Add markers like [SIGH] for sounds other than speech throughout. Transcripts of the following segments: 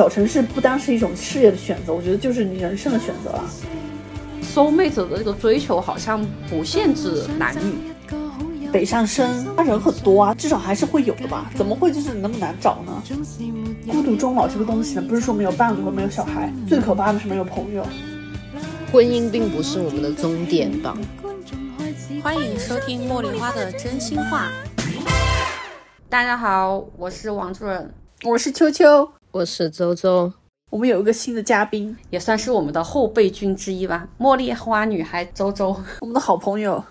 小城市不单是一种事业的选择，我觉得就是你人生的选择啊。soul mate 的这个追求好像不限制男女。北上深，那人很多啊，至少还是会有的吧？怎么会就是那么难找呢？孤独终老这个东西呢，不是说没有伴侣或没有小孩，最可怕的是没有朋友。婚姻并不是我们的终点吧？欢迎收听茉莉花的真心话。大家好，我是王主任，我是秋秋，我是周周。我们有一个新的嘉宾，也算是我们的后备军之一吧，茉莉花女孩周周，我们的好朋友。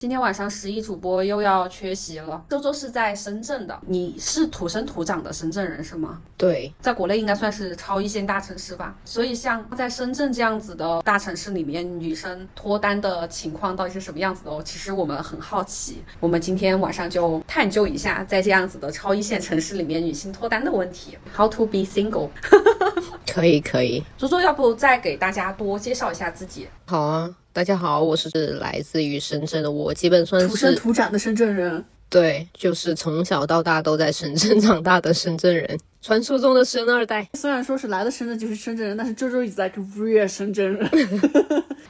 今天晚上十一主播又要缺席了。周周是在深圳的，你是土生土长的深圳人是吗？对，在国内应该算是超一线大城市吧。所以像在深圳这样子的大城市里面，女生脱单的情况到底是什么样子的？哦，其实我们很好奇。我们今天晚上就探究一下，在这样子的超一线城市里面，女性脱单的问题。How to be single？可以可以。[LAUGHS] 周周，要不再给大家多介绍一下自己？好啊。大家好，我是来自于深圳的，我基本算是土生土长的深圳人。对，就是从小到大都在深圳长大的深圳人，传说中的深二代。虽然说是来了深圳就是深圳人，但是周周一直在 real 深圳人。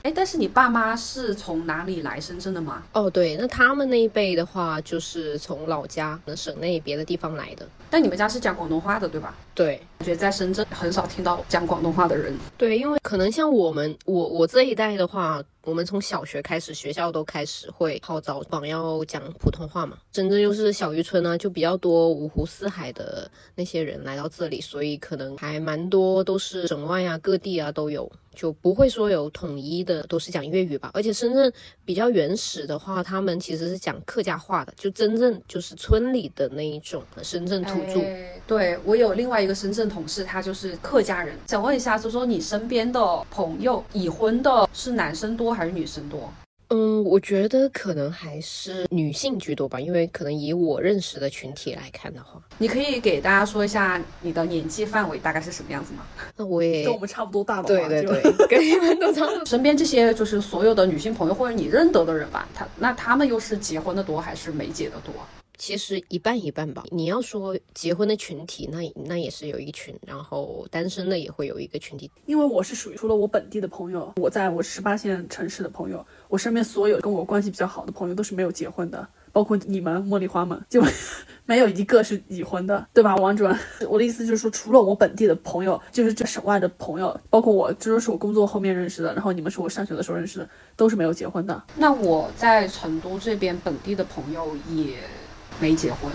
哎，但是你爸妈是从哪里来深圳的吗？哦，对，那他们那一辈的话，就是从老家的省内别的地方来的。但你们家是讲广东话的，对吧？对，我觉得在深圳很少听到讲广东话的人。对，因为可能像我们，我我这一代的话，我们从小学开始，学校都开始会号召榜要讲普通话嘛。深圳又是小渔村呢，就比较多五湖四海的那些人来到这里，所以可能还蛮多都是省外啊、各地啊都有。就不会说有统一的都是讲粤语吧，而且深圳比较原始的话，他们其实是讲客家话的，就真正就是村里的那一种深圳土著。对我有另外一个深圳同事，他就是客家人。想问一下，周周你身边的朋友已婚的是男生多还是女生多？嗯，我觉得可能还是女性居多吧，因为可能以我认识的群体来看的话，你可以给大家说一下你的年纪范围大概是什么样子吗？那我也跟我们差不多大吧，对对对，跟你们都差不多。[LAUGHS] 身边这些就是所有的女性朋友或者你认得的人吧，他那他们又是结婚的多还是没结的多？其实一半一半吧。你要说结婚的群体，那那也是有一群，然后单身的也会有一个群体。因为我是属于除了我本地的朋友，我在我十八线城市的朋友，我身边所有跟我关系比较好的朋友都是没有结婚的，包括你们茉莉花们，就 [LAUGHS] 没有一个是已婚的，对吧，王主任？我的意思就是说，除了我本地的朋友，就是这省外的朋友，包括我，这都是我工作后面认识的，然后你们是我上学的时候认识的，都是没有结婚的。那我在成都这边本地的朋友也。没结婚，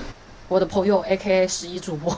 我的朋友 A K A 十一主播，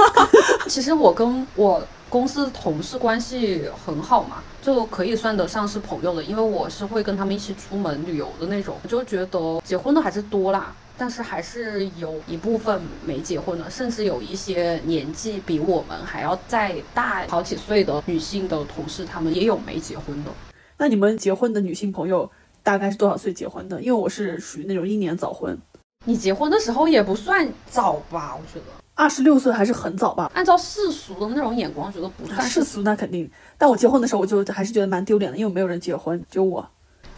[LAUGHS] 其实我跟我公司同事关系很好嘛，就可以算得上是朋友了，因为我是会跟他们一起出门旅游的那种，就觉得结婚的还是多啦，但是还是有一部分没结婚的，甚至有一些年纪比我们还要再大好几岁的女性的同事，他们也有没结婚的。那你们结婚的女性朋友大概是多少岁结婚的？因为我是属于那种英年早婚。你结婚的时候也不算早吧？我觉得二十六岁还是很早吧。按照世俗的那种眼光，觉得不算世俗，那肯定。但我结婚的时候，我就还是觉得蛮丢脸的，因为没有人结婚，只有我。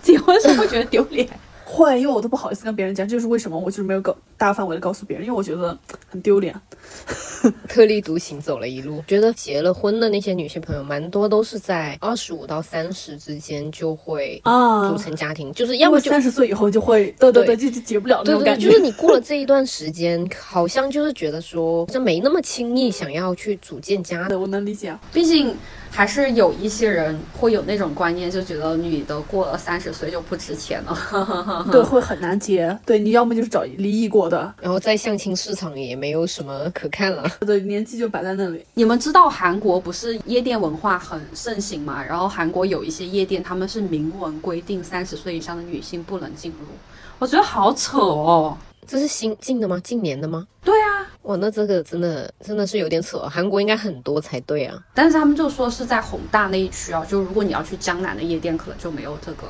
结婚是会觉得丢脸。会，因为我都不好意思跟别人讲，这就是为什么我就是没有告大范围的告诉别人，因为我觉得很丢脸，特立独行走了一路。觉得结了婚的那些女性朋友，蛮多都是在 [LAUGHS] 二十五到三十之间就会啊组成家庭，就是要么三十岁以后就会，对对对，就就结不了那种感觉。就是你过了这一段时间，好像就是觉得说，就没那么轻易想要去组建家的。我能理解，毕竟。还是有一些人会有那种观念，就觉得女的过了三十岁就不值钱了，对，会很难结。对，你要么就是找离异过的，然后在相亲市场也没有什么可看了，[LAUGHS] 对，年纪就摆在那里。你们知道韩国不是夜店文化很盛行嘛？然后韩国有一些夜店，他们是明文规定三十岁以上的女性不能进入，我觉得好扯哦。这是新进的吗？近年的吗？对啊，哇，那这个真的真的是有点扯。韩国应该很多才对啊，但是他们就说是在宏大那一区啊，就如果你要去江南的夜店，可能就没有这个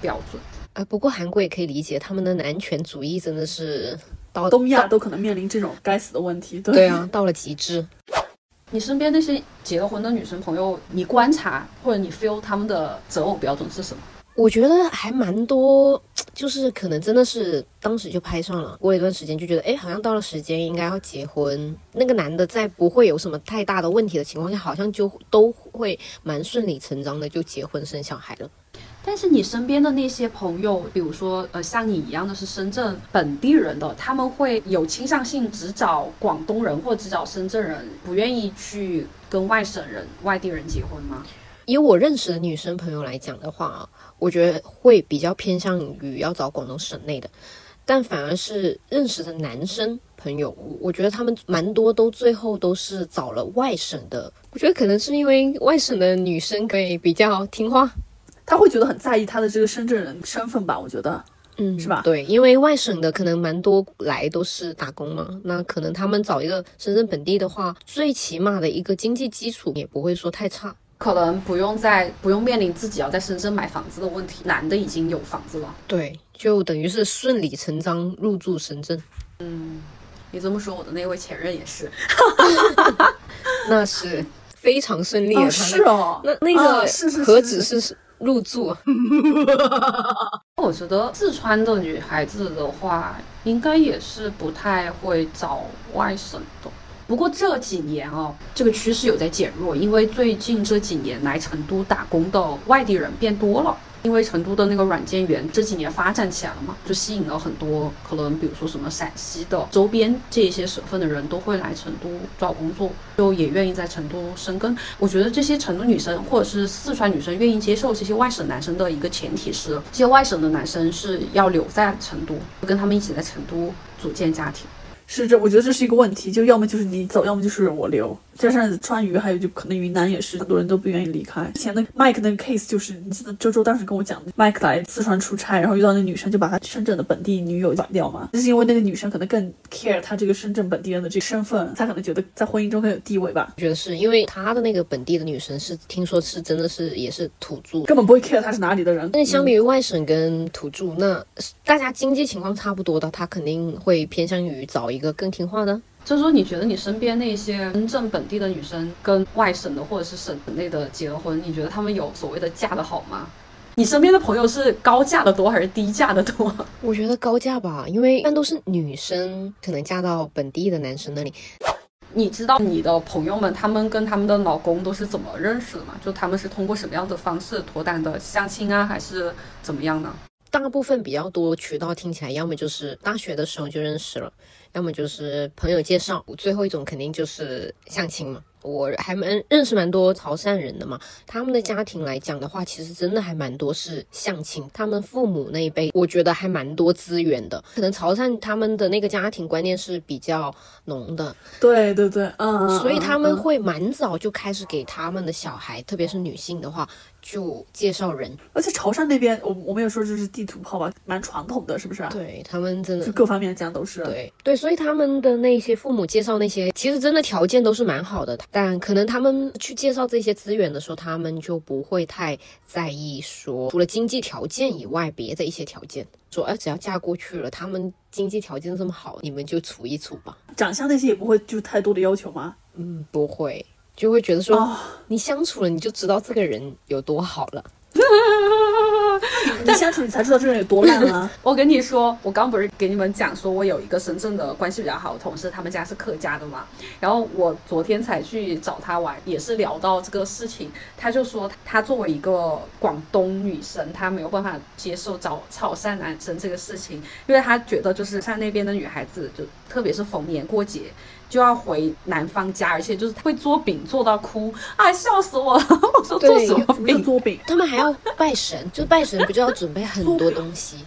标准啊。不过韩国也可以理解，他们的男权主义真的是到东亚都可能面临这种该死的问题。对啊，到了极致。[LAUGHS] 你身边那些结了婚的女生朋友，你观察或者你 feel 他们的择偶标准是什么？我觉得还蛮多。就是可能真的是当时就拍上了，过一段时间就觉得，哎，好像到了时间应该要结婚。那个男的在不会有什么太大的问题的情况下，好像就都会蛮顺理成章的就结婚生小孩了。但是你身边的那些朋友，比如说呃像你一样的是深圳本地人的，他们会有倾向性只找广东人或只找深圳人，不愿意去跟外省人、外地人结婚吗？以我认识的女生朋友来讲的话，我觉得会比较偏向于要找广东省内的，但反而是认识的男生朋友，我觉得他们蛮多都最后都是找了外省的。我觉得可能是因为外省的女生可以比较听话。他会觉得很在意他的这个深圳人身份吧？我觉得，嗯，是吧？对，因为外省的可能蛮多来都是打工嘛，那可能他们找一个深圳本地的话，最起码的一个经济基础也不会说太差，可能不用再不用面临自己要在深圳买房子的问题。男的已经有房子了，对，就等于是顺理成章入住深圳。嗯，你这么说，我的那位前任也是，[LAUGHS] 那是非常顺利的，是哦，那那个是是何止是。入住，我觉得四川的女孩子的话，应该也是不太会找外省的。不过这几年哦，这个趋势有在减弱，因为最近这几年来成都打工的外地人变多了。因为成都的那个软件园这几年发展起来了嘛，就吸引了很多可能，比如说什么陕西的周边这些省份的人都会来成都找工作，就也愿意在成都生根。我觉得这些成都女生或者是四川女生愿意接受这些外省男生的一个前提是，这些外省的男生是要留在成都，跟他们一起在成都组建家庭。是这，我觉得这是一个问题，就要么就是你走，要么就是我留。加上川渝，还有就可能云南也是，很多人都不愿意离开。之前的 Mike 那个 case 就是，你记得周周当时跟我讲，Mike 来四川出差，然后遇到那女生，就把他深圳的本地女友甩掉嘛。就是因为那个女生可能更 care 他这个深圳本地人的这个身份，他可能觉得在婚姻中更有地位吧。我觉得是因为他的那个本地的女生是听说是真的是也是土著，根本不会 care 他是哪里的人。那相比于外省跟土著，那大家经济情况差不多的，他肯定会偏向于找一个更听话的。就是说，你觉得你身边那些深圳本地的女生跟外省的或者是省内的结了婚，你觉得他们有所谓的嫁的好吗？你身边的朋友是高价的多还是低价的多？[LAUGHS] 我觉得高价吧，因为一般都是女生可能嫁到本地的男生那里。你知道你的朋友们他们跟他们的老公都是怎么认识的吗？就他们是通过什么样的方式脱单的？相亲啊，还是怎么样呢？大部分比较多渠道听起来，要么就是大学的时候就认识了。要么就是朋友介绍，最后一种肯定就是相亲嘛。我还蛮认识蛮多潮汕人的嘛，他们的家庭来讲的话，其实真的还蛮多是相亲。他们父母那一辈，我觉得还蛮多资源的。可能潮汕他们的那个家庭观念是比较浓的，对对对，嗯，所以他们会蛮早就开始给他们的小孩，特别是女性的话。就介绍人，而且潮汕那边，我我没有说这是地图炮吧，蛮传统的，是不是？对他们真的，就各方面讲都是。对对，所以他们的那些父母介绍那些，其实真的条件都是蛮好的，但可能他们去介绍这些资源的时候，他们就不会太在意说，除了经济条件以外，别的一些条件，说哎，只要嫁过去了，他们经济条件这么好，你们就处一处吧。长相那些也不会就太多的要求吗？嗯，不会。就会觉得说，你相处了你就知道这个人有多好了。[LAUGHS] 你相处你才知道这个人有多烂啊！[LAUGHS] 我跟你说，我刚不是给你们讲说，我有一个深圳的关系比较好的同事，他们家是客家的嘛。然后我昨天才去找他玩，也是聊到这个事情。他就说，他作为一个广东女生，他没有办法接受找潮汕男生这个事情，因为他觉得就是像那边的女孩子，就特别是逢年过节。就要回男方家，而且就是会做饼做到哭，啊，笑死我了！[LAUGHS] 我说做什么饼？做饼？他们还要拜神，[LAUGHS] 就拜神不就要准备很多东西？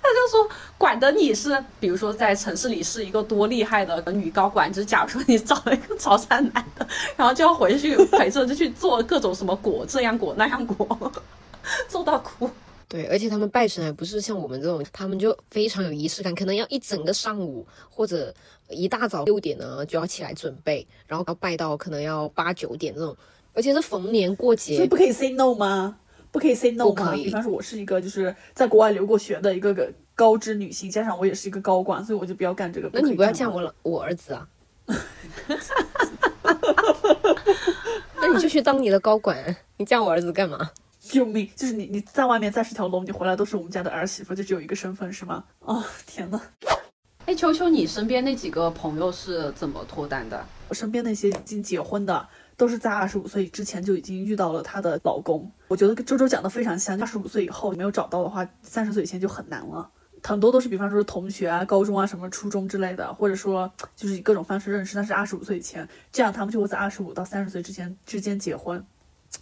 他就说，管得你是，比如说在城市里是一个多厉害的女高管，就假如说你找了一个潮汕男的，然后就要回去陪着就去做各种什么果，这样果那样果，[LAUGHS] 做到哭。对，而且他们拜神还不是像我们这种，他们就非常有仪式感，可能要一整个上午或者一大早六点呢就要起来准备，然后要拜到可能要八九点这种，而且是逢年过节，所以不可以 say no 吗？不可以 say no 吗？比方说，我是一个就是在国外留过学的一个个高知女性，加上我也是一个高管，所以我就不要干这个。那你不要嫁我老我儿子啊？[LAUGHS] 那你就去当你的高管，你嫁我儿子干嘛？救命！就是你你在外面再是条龙，你回来都是我们家的儿媳妇，就只有一个身份是吗？啊、天呐！哎，秋秋，你身边那几个朋友是怎么脱单的？我身边那些已经结婚的，都是在二十五岁之前就已经遇到了她的老公。我觉得跟周周讲的非常像，二十五岁以后没有找到的话，三十岁以前就很难了。很多都是比方说是同学啊、高中啊、什么初中之类的，或者说就是以各种方式认识，但是二十五岁以前，这样他们就会在二十五到三十岁之间之间结婚。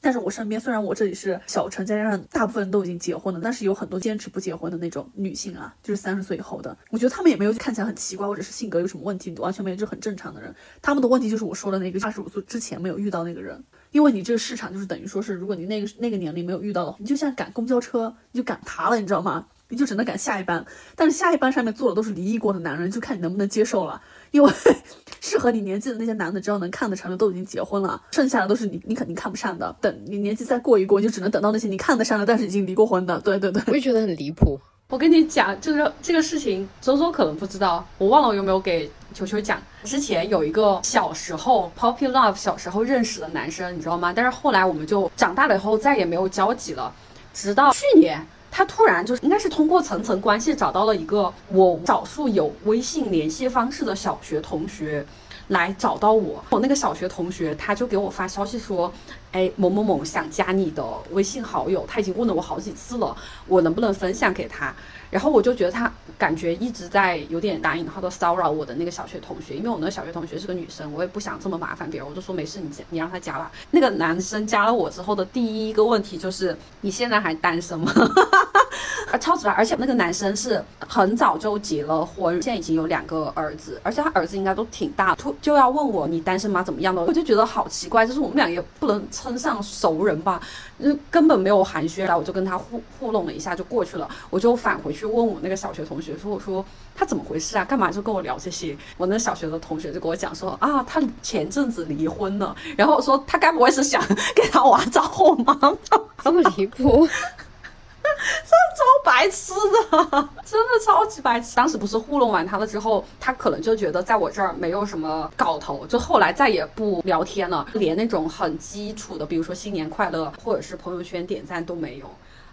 但是我身边虽然我这里是小城，再加上大部分人都已经结婚了，但是有很多坚持不结婚的那种女性啊，就是三十岁以后的，我觉得她们也没有看起来很奇怪，或者是性格有什么问题，完全没有，就很正常的人。他们的问题就是我说的那个二十五岁之前没有遇到那个人，因为你这个市场就是等于说是，如果你那个那个年龄没有遇到的话，你就像赶公交车，你就赶塌了，你知道吗？你就只能赶下一班，但是下一班上面坐的都是离异过的男人，就看你能不能接受了。因为 [LAUGHS] 适合你年纪的那些男的，只要能看得成的都已经结婚了，剩下的都是你你肯定看不上的。等你年纪再过一过，你就只能等到那些你看得上的，但是已经离过婚的。对对对，我也觉得很离谱。我跟你讲，这个这个事情，周周可能不知道，我忘了我有没有给球球讲。之前有一个小时候 Poppy Love 小时候认识的男生，你知道吗？但是后来我们就长大了以后再也没有交集了，直到去年。他突然就是应该是通过层层关系找到了一个我少数有微信联系方式的小学同学，来找到我。我那个小学同学他就给我发消息说，哎，某某某想加你的微信好友，他已经问了我好几次了，我能不能分享给他？然后我就觉得他感觉一直在有点打引号的骚扰我的那个小学同学，因为我那个小学同学是个女生，我也不想这么麻烦别人，我就说没事，你加你让他加吧。那个男生加了我之后的第一个问题就是你现在还单身吗？[LAUGHS] 啊，超直白！而且那个男生是很早就结了婚，现在已经有两个儿子，而且他儿子应该都挺大，突就要问我你单身吗？怎么样的？我就觉得好奇怪，就是我们俩也不能称上熟人吧，就根本没有寒暄，然后我就跟他互互弄了一下就过去了，我就返回去问我那个小学同学说，我说他怎么回事啊？干嘛就跟我聊这些？我那小学的同学就跟我讲说啊，他前阵子离婚了，然后我说他该不会是想 [LAUGHS] 给他娃找后妈吧？这么离谱，[LAUGHS] 超白痴的，真的超级白痴。当时不是糊弄完他了之后，他可能就觉得在我这儿没有什么搞头，就后来再也不聊天了，连那种很基础的，比如说新年快乐或者是朋友圈点赞都没有，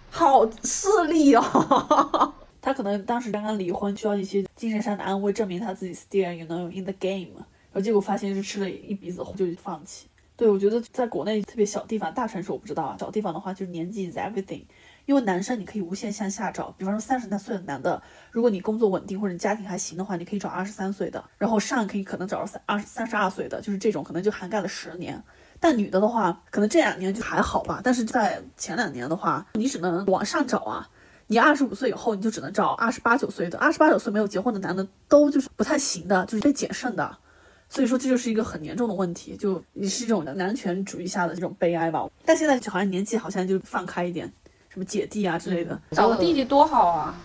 好势利哦。[LAUGHS] 他可能当时刚刚离婚，需要一些精神上的安慰，证明他自己 still you know in the game，然后结果发现是吃了一鼻子灰就放弃。对，我觉得在国内特别小地方，大城市我不知道啊，小地方的话就是年纪 is everything。因为男生你可以无限向下找，比方说三十岁的男的，如果你工作稳定或者你家庭还行的话，你可以找二十三岁的，然后上可以可能找三二三十二岁的，就是这种可能就涵盖了十年。但女的的话，可能这两年就还好吧，但是在前两年的话，你只能往上找啊。你二十五岁以后，你就只能找二十八九岁的，二十八九岁没有结婚的男的都就是不太行的，就是被减剩的。所以说这就是一个很严重的问题，就你是这种男权主义下的这种悲哀吧。但现在好像年纪好像就放开一点。什么姐弟啊之类的，找个弟弟多好啊！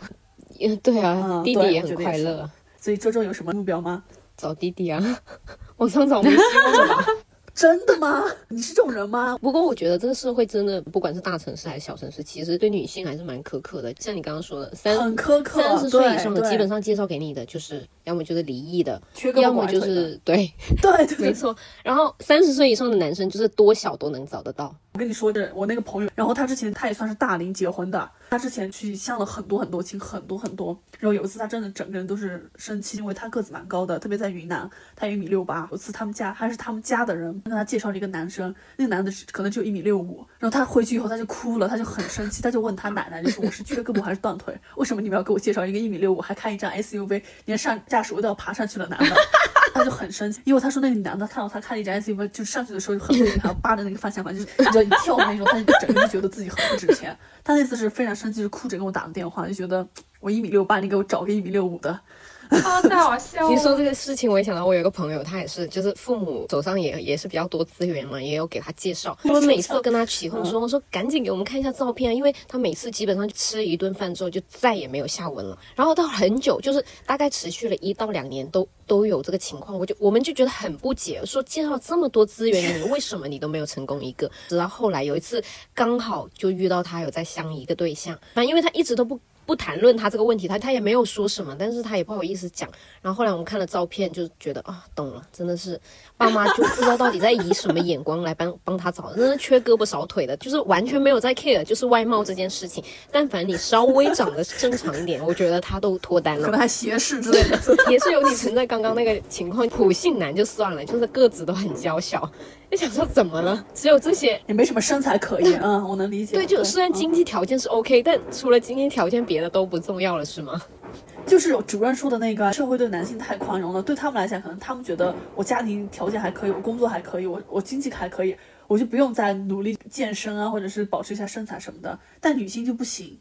嗯，对啊，嗯弟弟也很快乐。所以周周有什么目标吗？找弟弟啊，[LAUGHS] 往上找没希望了？[LAUGHS] 真的吗？你是这种人吗？不过我觉得这个社会真的，不管是大城市还是小城市，其实对女性还是蛮苛刻的。像你刚刚说的，三很苛刻，三十岁以上的，基本上介绍给你的就是要么就是离异的，缺胳膊要么就是 [LAUGHS] 对，对对对没错。然后三十岁以上的男生就是多小都能找得到。我跟你说的，我那个朋友，然后他之前他也算是大龄结婚的，他之前去相了很多很多亲，很多很多。然后有一次他真的整个人都是生气，因为他个子蛮高的，特别在云南，他有一米六八。有一次他们家还是他们家的人跟他介绍了一个男生，那个男的可能只有一米六五。然后他回去以后他就哭了，他就很生气，他就问他奶奶，就说我是缺胳膊还是断腿？为什么你们要给我介绍一个一米六五还开一张 SUV，连上驾驶位都要爬上去的男的？[LAUGHS] 他就很生气，因为他说那个男的看到他开了一张 SUV，就上去的时候就很不还要扒着那个方向盘，就是你知道一跳的那种，他就整个人就觉得自己很不值钱。他那次是非常生气，就哭着给我打了电话，就觉得我一米六八，你给我找个一米六五的。啊，太好笑了！你说这个事情，我也想到我有一个朋友，他也是，就是父母手上也也是比较多资源嘛，也有给他介绍。[LAUGHS] 我每次都跟他起哄说，我说赶紧给我们看一下照片啊，因为他每次基本上吃一顿饭之后就再也没有下文了。然后到很久，就是大概持续了一到两年都都有这个情况，我就我们就觉得很不解，说介绍这么多资源，你为什么你都没有成功一个？直到后来有一次刚好就遇到他有在相一个对象，反正因为他一直都不。不谈论他这个问题，他他也没有说什么，但是他也不好意思讲。然后后来我们看了照片，就觉得啊，懂了，真的是爸妈就不知道到底在以什么眼光来帮帮他找，真的缺胳膊少腿的，就是完全没有在 care，就是外貌这件事情。但凡你稍微长得正常一点，我觉得他都脱单了。可能还斜视之类的。[LAUGHS] 也是有你存在刚刚那个情况，普信男就算了，就是个子都很娇小。就想说怎么了？只有这些也没什么身材可言，嗯，我能理解。对，就虽然经济条件是 OK，但除了经济条件，别的都不重要了，是吗？就是主任说的那个社会对男性太宽容了，对他们来讲，可能他们觉得我家庭条件还可以，我工作还可以，我我经济还可以，我就不用再努力健身啊，或者是保持一下身材什么的。但女性就不行，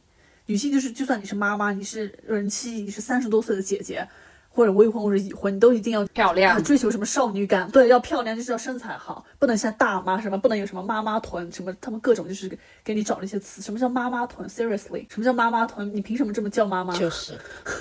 女性就是就算你是妈妈，你是人妻，你是三十多岁的姐姐。或者未婚或者已婚，你都一定要漂亮，追求什么少女感？对，要漂亮就是要身材好，不能像大妈什么，不能有什么妈妈臀什么，他们各种就是给你找那些词。什么叫妈妈臀？Seriously，什么叫妈妈臀？你凭什么这么叫妈妈？就是，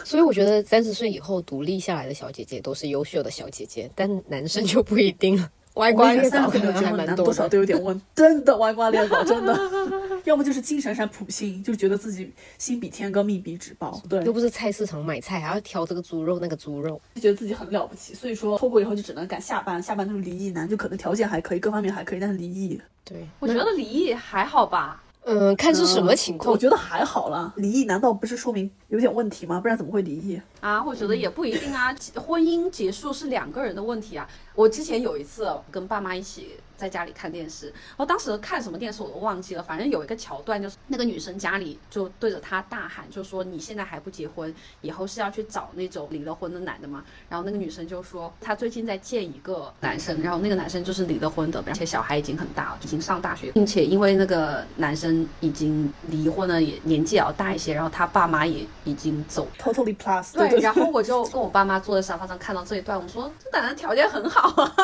所以我觉得三十岁以后独立下来的小姐姐都是优秀的小姐姐，但男生就不一定了。歪瓜裂枣可能还蛮多，多少都有点问，真的歪瓜裂枣，真的。[LAUGHS] [LAUGHS] 要么就是精神上普信，就觉得自己心比天高，命比纸薄。对，又不是菜市场买菜，还要挑这个猪肉那个猪肉，就觉得自己很了不起。所以说，脱过以后就只能赶下班，下班就是离异男，就可能条件还可以，各方面还可以，但是离异。对，我觉得离异还好吧。嗯，看是什么情况。我觉得还好了，离异难道不是说明有点问题吗？不然怎么会离异啊？我觉得也不一定啊，婚姻结束是两个人的问题啊。我之前有一次跟爸妈一起。在家里看电视，然后当时看什么电视我都忘记了，反正有一个桥段，就是那个女生家里就对着她大喊，就说你现在还不结婚，以后是要去找那种离了婚的男的吗？然后那个女生就说她最近在见一个男生，然后那个男生就是离了婚的，而且小孩已经很大了，已经上大学，并且因为那个男生已经离婚了，也年纪也要大一些，然后他爸妈也已经走，totally plus，对，然后我就跟我爸妈坐在沙发上看到这一段，我说这男的条件很好啊。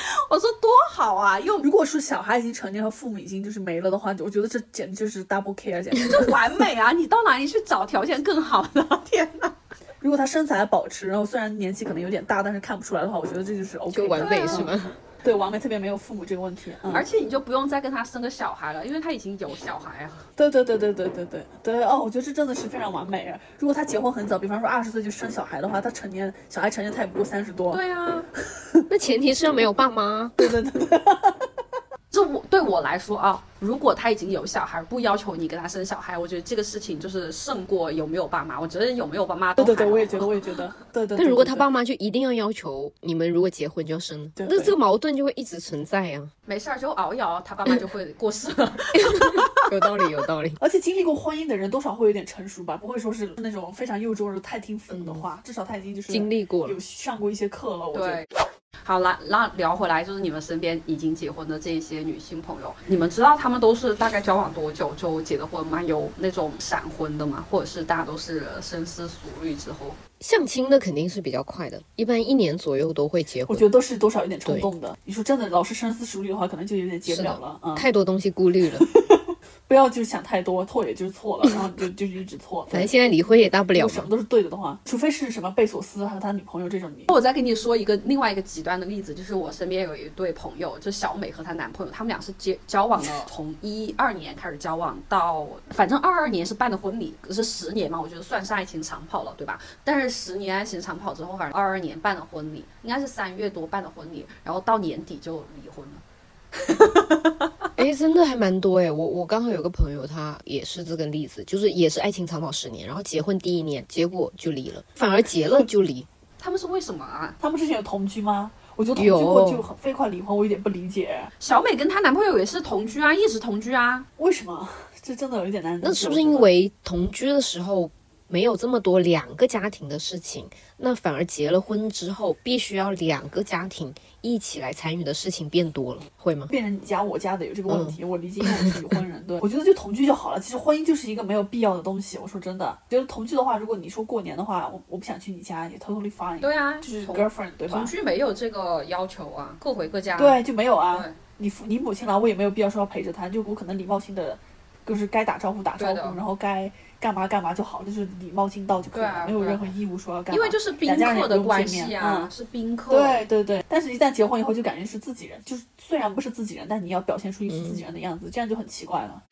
[LAUGHS] 我说多好啊！又如果说小孩已经成年和父母已经就是没了的话，我觉得这简直就是 double care，简直这完美啊！你到哪里去找条件更好的？天哪！如果他身材保持，然后虽然年纪可能有点大，但是看不出来的话，我觉得这就是 OK，就完美是吗？对，王梅特别没有父母这个问题，而且你就不用再跟他生个小孩了，因为他已经有小孩啊。对对对对对对对对哦，我觉得这真的是非常完美。如果他结婚很早，比方说二十岁就生小孩的话，他成年小孩成年他也不过三十多。对啊，[LAUGHS] 那前提是要没有爸妈。对对对对。这我对我来说啊，如果他已经有小孩，不要求你给他生小孩，我觉得这个事情就是胜过有没有爸妈。我觉得有没有爸妈对对对，我也觉得，我也觉得，[LAUGHS] 对对对。但如果他爸妈就一定要要求你们如果结婚就要生，那这个矛盾就会一直存在呀。没事儿，就熬一熬，他爸妈就会过世了。[LAUGHS] 有道理，有道理。而且经历过婚姻的人，多少会有点成熟吧，不会说是那种非常幼稚或者太听父母的话，至少他已经就是经历过了，有上过一些课了。我觉得。好了，那聊回来，就是你们身边已经结婚的这些女性朋友，你们知道她们都是大概交往多久就结的婚吗？有那种闪婚的吗？或者是大家都是深思熟虑之后？相亲的肯定是比较快的，一般一年左右都会结婚。我觉得都是多少有点冲动的。你说真的，老是深思熟虑的话，可能就有点结不了了。嗯，太多东西顾虑了。不要就是想太多，错也就是错了，然后就就是一直错。反正现在离婚也大不了，什么都是对的的话，除非是什么贝索斯还有他女朋友这种。我再给你说一个另外一个极端的例子，就是我身边有一对朋友，就小美和她男朋友，他们俩是结交往了，从一二年开始交往到，反正二二年是办的婚礼，可是十年嘛，我觉得算是爱情长跑了，对吧？但是十年爱情长跑之后，反正二二年办的婚礼，应该是三月多办的婚礼，然后到年底就离婚了。[LAUGHS] 哎，真的还蛮多哎！我我刚好有个朋友，他也是这个例子，就是也是爱情长跑十年，然后结婚第一年，结果就离了，反而结了就离。[LAUGHS] 他们是为什么啊？他们之前有同居吗？我觉得同居过就很飞快离婚，我有点不理解。小美跟她男朋友也是同居啊，一直同居啊，为什么？这真的有一点难。那是不是因为同居的时候？没有这么多两个家庭的事情，那反而结了婚之后，必须要两个家庭一起来参与的事情变多了，会吗？变成你家我家的有这个问题，我理解，因为我是已婚人，对我觉得就同居就好了。其实婚姻就是一个没有必要的东西。我说真的，觉得同居的话，如果你说过年的话，我我不想去你家也 totally fine。对啊，就是 girlfriend 对吧？同居没有这个要求啊，各回各家。对，就没有啊。你父你母亲来，我也没有必要说要陪着她，就我可能礼貌性的，就是该打招呼打招呼，然后该。干嘛干嘛就好，就是礼貌尽到就可以了，没有任何义务说要干嘛。因为就是宾客的关系啊，是宾客。对对对，但是一旦结婚以后，就感觉是自己人，就是虽然不是自己人，但你要表现出一副自己人的样子，这样就很奇怪了。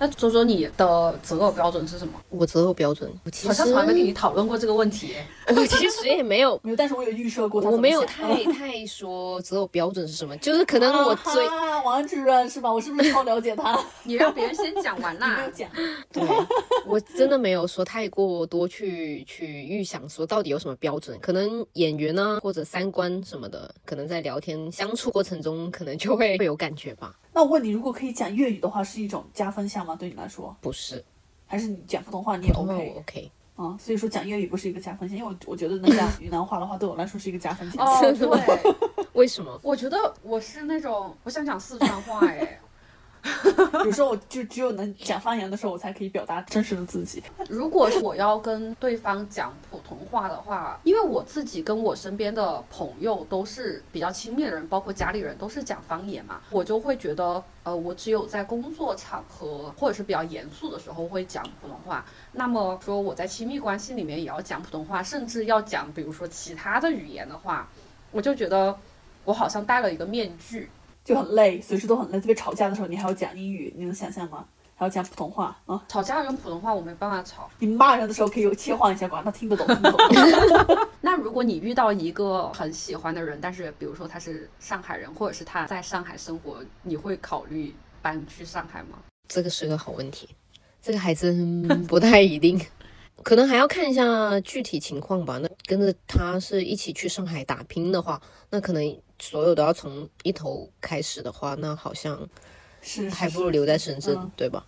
那周周，你的择偶标准是什么？我择偶标准，我其实好像从来没跟你讨论过这个问题。[LAUGHS] 我其实也没有，[LAUGHS] 没有，但是我有预设过他我没有太 [LAUGHS] 太说择偶标准是什么，就是可能我最，啊，王主任是吧？我是不是超了解他？你让别人先讲完啦有。讲，对我真的没有说太过多去去预想说到底有什么标准，可能演员呢或者三观什么的，可能在聊天相处过程中，可能就会会有感觉吧。那我问你，如果可以讲粤语的话，是一种加分项吗？对你来说，不是还是你讲普通话你也哦 OK？OK，啊、所以说讲粤语不是一个加分项，因为我我觉得能讲 [LAUGHS] 云南话的话，对我来说是一个加分项。哦，对，[LAUGHS] 为什么？我觉得我是那种我想讲四川话哎。[LAUGHS] 有时候我就只有能讲方言的时候，我才可以表达真实的自己。如果是我要跟对方讲普通话的话，因为我自己跟我身边的朋友都是比较亲密的人，包括家里人都是讲方言嘛，我就会觉得，呃，我只有在工作场合或者是比较严肃的时候会讲普通话。那么说我在亲密关系里面也要讲普通话，甚至要讲比如说其他的语言的话，我就觉得我好像戴了一个面具。就很累，随时都很累。特别吵架的时候，你还要讲英语，你能想象吗？还要讲普通话啊！吵架用普通话我没办法吵。你骂人的时候可以有切换一下，管他听得懂，听不懂。[LAUGHS] 那如果你遇到一个很喜欢的人，但是比如说他是上海人，或者是他在上海生活，你会考虑搬去上海吗？这个是个好问题，这个还真不太一定，[LAUGHS] 可能还要看一下具体情况吧。那跟着他是一起去上海打拼的话，那可能所有都要从一头开始的话，那好像是，还不如留在深圳，嗯对吧？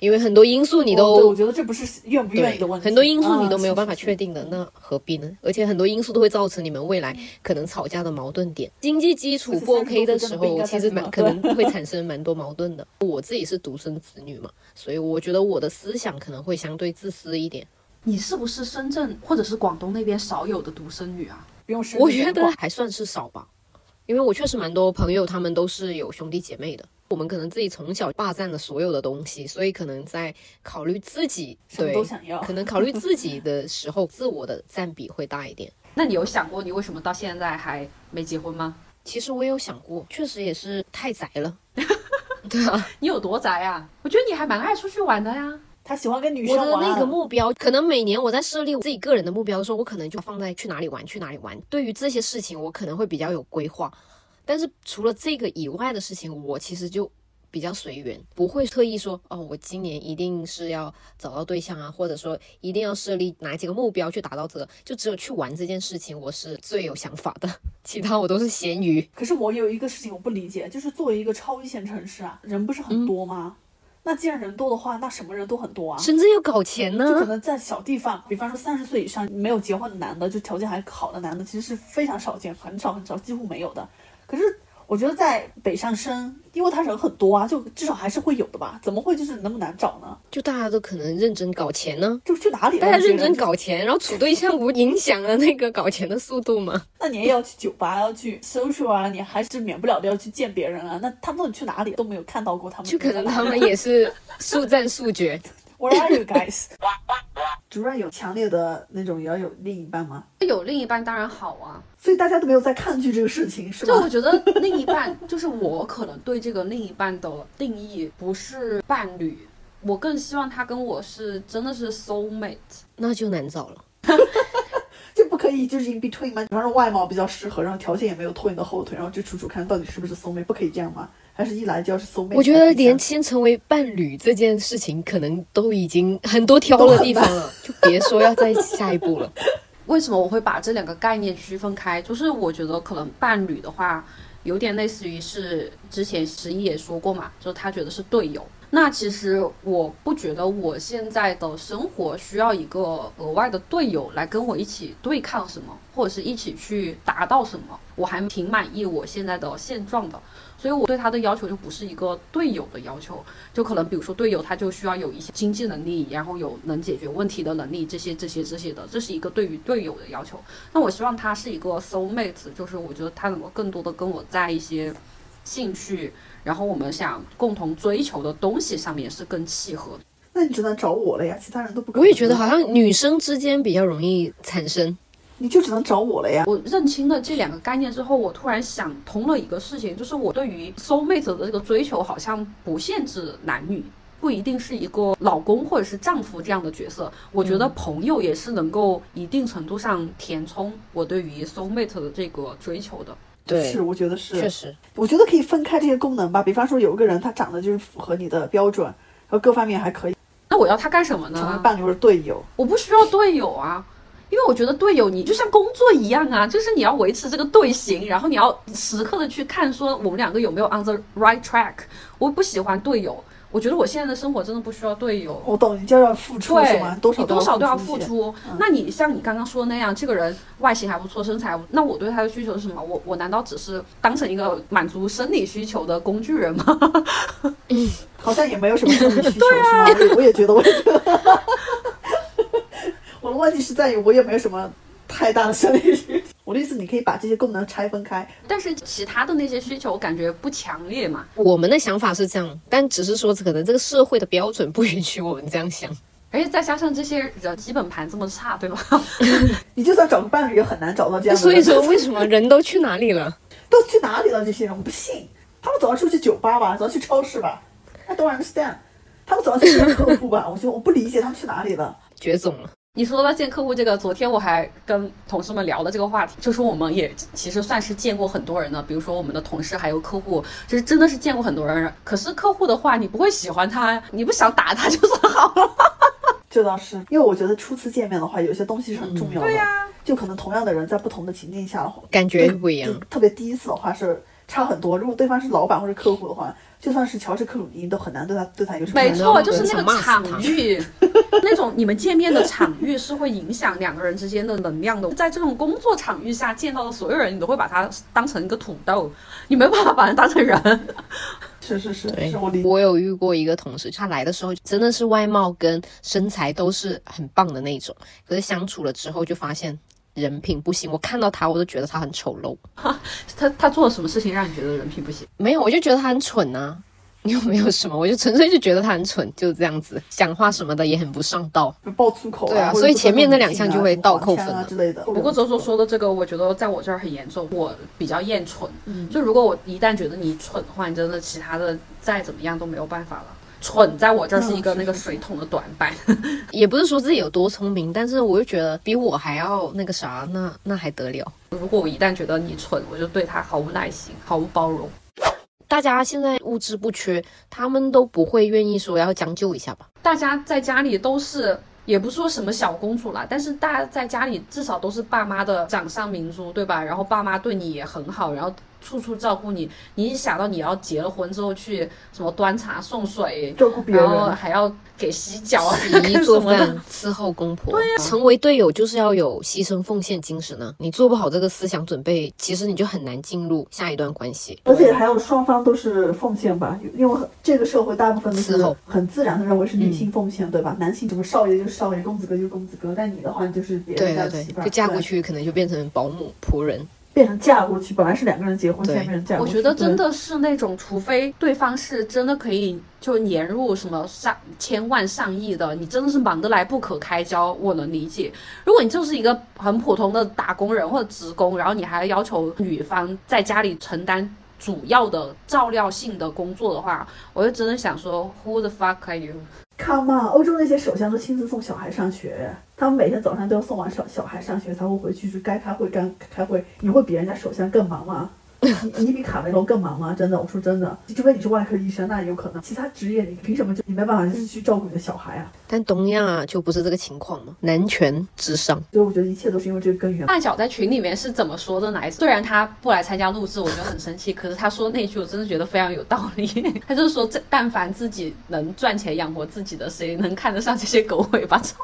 因为很多因素你都我觉得这不是愿不愿意的问题，很多因素你都啊没有办法确定的，那何必呢？而且很多因素都会造成你们未来可能吵架的矛盾点。经济基础不 OK 的时候，其实蛮可能 [LAUGHS] 会产生蛮多矛盾的。我自己是独生子女嘛，所以我觉得我的思想可能会相对自私一点。你是不是深圳或者是广东那边少有的独生女啊？不用深我觉得还算是少吧，因为我确实蛮多朋友，他们都是有兄弟姐妹的。我们可能自己从小霸占了所有的东西，所以可能在考虑自己什么对都想要。可能考虑自己的时候，自我的占比会大一点。[LAUGHS] 那你有想过你为什么到现在还没结婚吗？其实我也有想过，确实也是太宅了。[LAUGHS] 对啊，你有多宅啊？我觉得你还蛮爱出去玩的呀。他喜欢跟女生玩。我的那个目标，可能每年我在设立我自己个人的目标的时候，我可能就放在去哪里玩，去哪里玩。对于这些事情，我可能会比较有规划。但是除了这个以外的事情，我其实就比较随缘，不会特意说哦，我今年一定是要找到对象啊，或者说一定要设立哪几个目标去达到这个。就只有去玩这件事情，我是最有想法的，其他我都是咸鱼。可是我有一个事情我不理解，就是作为一个超一线城市啊，人不是嗯很多吗？那既然人多的话，那什么人都很多啊。甚至要搞钱呢就可，能在小地方，比方说三十岁以上没有结婚的男的，就条件还好的男的，其实是非常少见，很少很少，几乎没有的。可是我觉得在北上深，因为他人很多啊，就至少还是会有的吧？怎么会就是那么难找呢？就大家都可能认真搞钱呢。就去哪里？大家认真搞钱，然后处对象不影响了那个搞钱的速度吗？[LAUGHS] 那你也要去酒吧，要去 social 啊，你还是免不了的要去见别人啊。那他们到底去哪里都没有看到过他们，就可能他们也是速战速决。Where are you guys？[LAUGHS] 主任有强烈的那种也要有另一半吗？有另一半当然好啊，所以大家都没有在抗拒这个事情，是吗？就我觉得另一半 [LAUGHS] 就是我可能对这个另一半的定义不是伴侣，我更希望他跟我是真的是 soul mate。那就难找了。[LAUGHS] 就不可以就是 in between 吗？比方说外貌比较适合，然后条件也没有拖你的后腿，然后就处处看到底是不是 soul mate，不可以这样吗？还是一来就要是 mate？我觉得年轻成为伴侣这件事情，可能都已经很多挑的地方了，[LAUGHS] 就别说要再下一步了。为什么我会把这两个概念区分开？就是我觉得可能伴侣的话，有点类似于是之前十一也说过嘛，就是他觉得是队友。那其实我不觉得我现在的生活需要一个额外的队友来跟我一起对抗什么，或者是一起去达到什么。我还挺满意我现在的现状的，所以我对他的要求就不是一个队友的要求，就可能比如说队友他就需要有一些经济能力，然后有能解决问题的能力，这些这些这些的，这是一个对于队友的要求。那我希望他是一个 soul mate，就是我觉得他能够更多的跟我在一些兴趣，然后我们想共同追求的东西上面是更契合的。那你只能找我了呀，其他人都不。我也觉得好像女生之间比较容易产生。你就只能找我了呀。我认清了这两个概念之后，我突然想通了一个事情，就是我对于 soul mate 的这个追求好像不限制男女，不一定是一个老公或者是丈夫这样的角色。我觉得朋友也是能够一定程度上填充我对于 soul mate 的这个追求的。对，是，我觉得是，确实，我觉得可以分开这些功能吧。比方说，有一个人他长得就是符合你的标准，然后各方面还可以，那我要他干什么呢？成为伴侣或者队友。我不需要队友啊。因为我觉得队友你就像工作一样啊，就是你要维持这个队形，然后你要时刻的去看说我们两个有没有 on the right track。我不喜欢队友，我觉得我现在的生活真的不需要队友。我懂，你就要付出对什么，多少你多少都要付出。那你像你刚刚说的那样，这个人外形还不错，身材不，那我对他的需求是什么？我我难道只是当成一个满足生理需求的工具人吗？[LAUGHS] 好像也没有什么生理需求，[LAUGHS] 是吗？我也我也觉得，我也觉得。[LAUGHS] 我的问题是在于，我也没有什么太大的生理需求。我的意思，你可以把这些功能拆分开。但是其他的那些需求，我感觉不强烈嘛。我们的想法是这样，但只是说可能这个社会的标准不允许我们这样想。而且再加上这些人基本盘这么差，对吧？[LAUGHS] 你就算找个伴侣，也很难找到这样的所以。说，为什么人都去哪里了？[LAUGHS] 都去哪里了？这些人，我不信。他们总要出去酒吧吧，总要去超市吧？I don't understand。他们总要去见客户吧？我就我不理解他们去哪里了。[LAUGHS] 绝种了。你说到见客户这个，昨天我还跟同事们聊了这个话题，就说我们也其实算是见过很多人的，比如说我们的同事还有客户，就是真的是见过很多人。可是客户的话，你不会喜欢他，你不想打他就算好了。[LAUGHS] 这倒是，因为我觉得初次见面的话，有些东西是很重要的。对呀就可能同样的人在不同的情境下，感觉不一样。特别第一次的话是差很多。如果对方是老板或者客户的话，就算是乔治克鲁尼都很难对他对他有什么。没错，就是那个场域，那种你们见面的场域是会影响两个人之间的能量的。在这种工作场域下见到的所有人，你都会把他当成一个土豆，你没办法把他当成人。[LAUGHS] 是是是对是，我。我有遇过一个同事，他来的时候真的是外貌跟身材都是很棒的那种，可是相处了之后就发现人品不行。我看到他，我都觉得他很丑陋。[LAUGHS] 他他做了什么事情让你觉得人品不行？没有，我就觉得他很蠢呐、你有没有什么？我就纯粹就觉得他很蠢，就是这样子，讲话什么的也很不上道。就爆粗口对啊所以前面那两项就会倒扣分之类的。不过周周说的这个，我觉得在我这儿很严重。我比较厌蠢，嗯就如果我一旦觉得你蠢的话，你真的其他的再怎么样都没有办法了。蠢在我这儿是一个那个水桶的短板。[LAUGHS] 也不是说自己有多聪明，但是我就觉得比我还要那个啥，那那还得了？如果我一旦觉得你蠢，我就对他毫无耐心，毫无包容。大家现在物质不缺，他们都不会愿意说要将就一下吧？大家在家里都是，也不说什么小公主啦，但是大家在家里至少都是爸妈的掌上明珠，对吧？然后爸妈对你也很好，然后处处照顾你。你一想到你要结了婚之后去什么端茶送水，照顾别然后人，还要给洗脚、洗衣 [LAUGHS] 做什么的饭、伺候公婆，[LAUGHS] 成为队友就是要有牺牲奉献精神呢、你做不好这个思想准备，其实你就很难进入下一段关系。而且还有双方都是奉献吧，因为这个社会大部分都是伺候很自然的认为是女性奉献，对吧？男性什么少爷就是少爷，公子哥就是公子哥，但你的话就是别对对对人家的媳妇，儿，就嫁过，去可能就变成保姆仆人。变成嫁过去，本来是两个人结婚，现在变成嫁过去。我觉得真的是那种，除非对方是真的可以就年入什么上千万上亿的，你真的是忙得来不可开交，我能理解。如果你就是一个很普通的打工人或者职工，然后你还要求女方在家里承担主要的照料性的工作的话，我就真的想说，Who the fuck are you？Come on，欧洲那些首相都亲自送小孩上学，他们每天早上都要送完小小孩上学才会回去，是该开会干开会。你会比人家首相更忙吗？你你比卡梅隆更忙吗？真的，我说真的，除非你是外科医生，那有可能。其他职业你凭什么就你没办法就是去照顾你的小孩啊？但东亚就不是这个情况嘛，男权至上。所以我觉得一切都是因为这个根源。大脚在群里面是怎么说的来着？[LAUGHS] 虽然他不来参加录制，我觉得很生气，可是他说那句我真的觉得非常有道理。[LAUGHS] 他就是说，这但凡自己能赚钱养活自己的，谁能看得上这些狗尾巴草？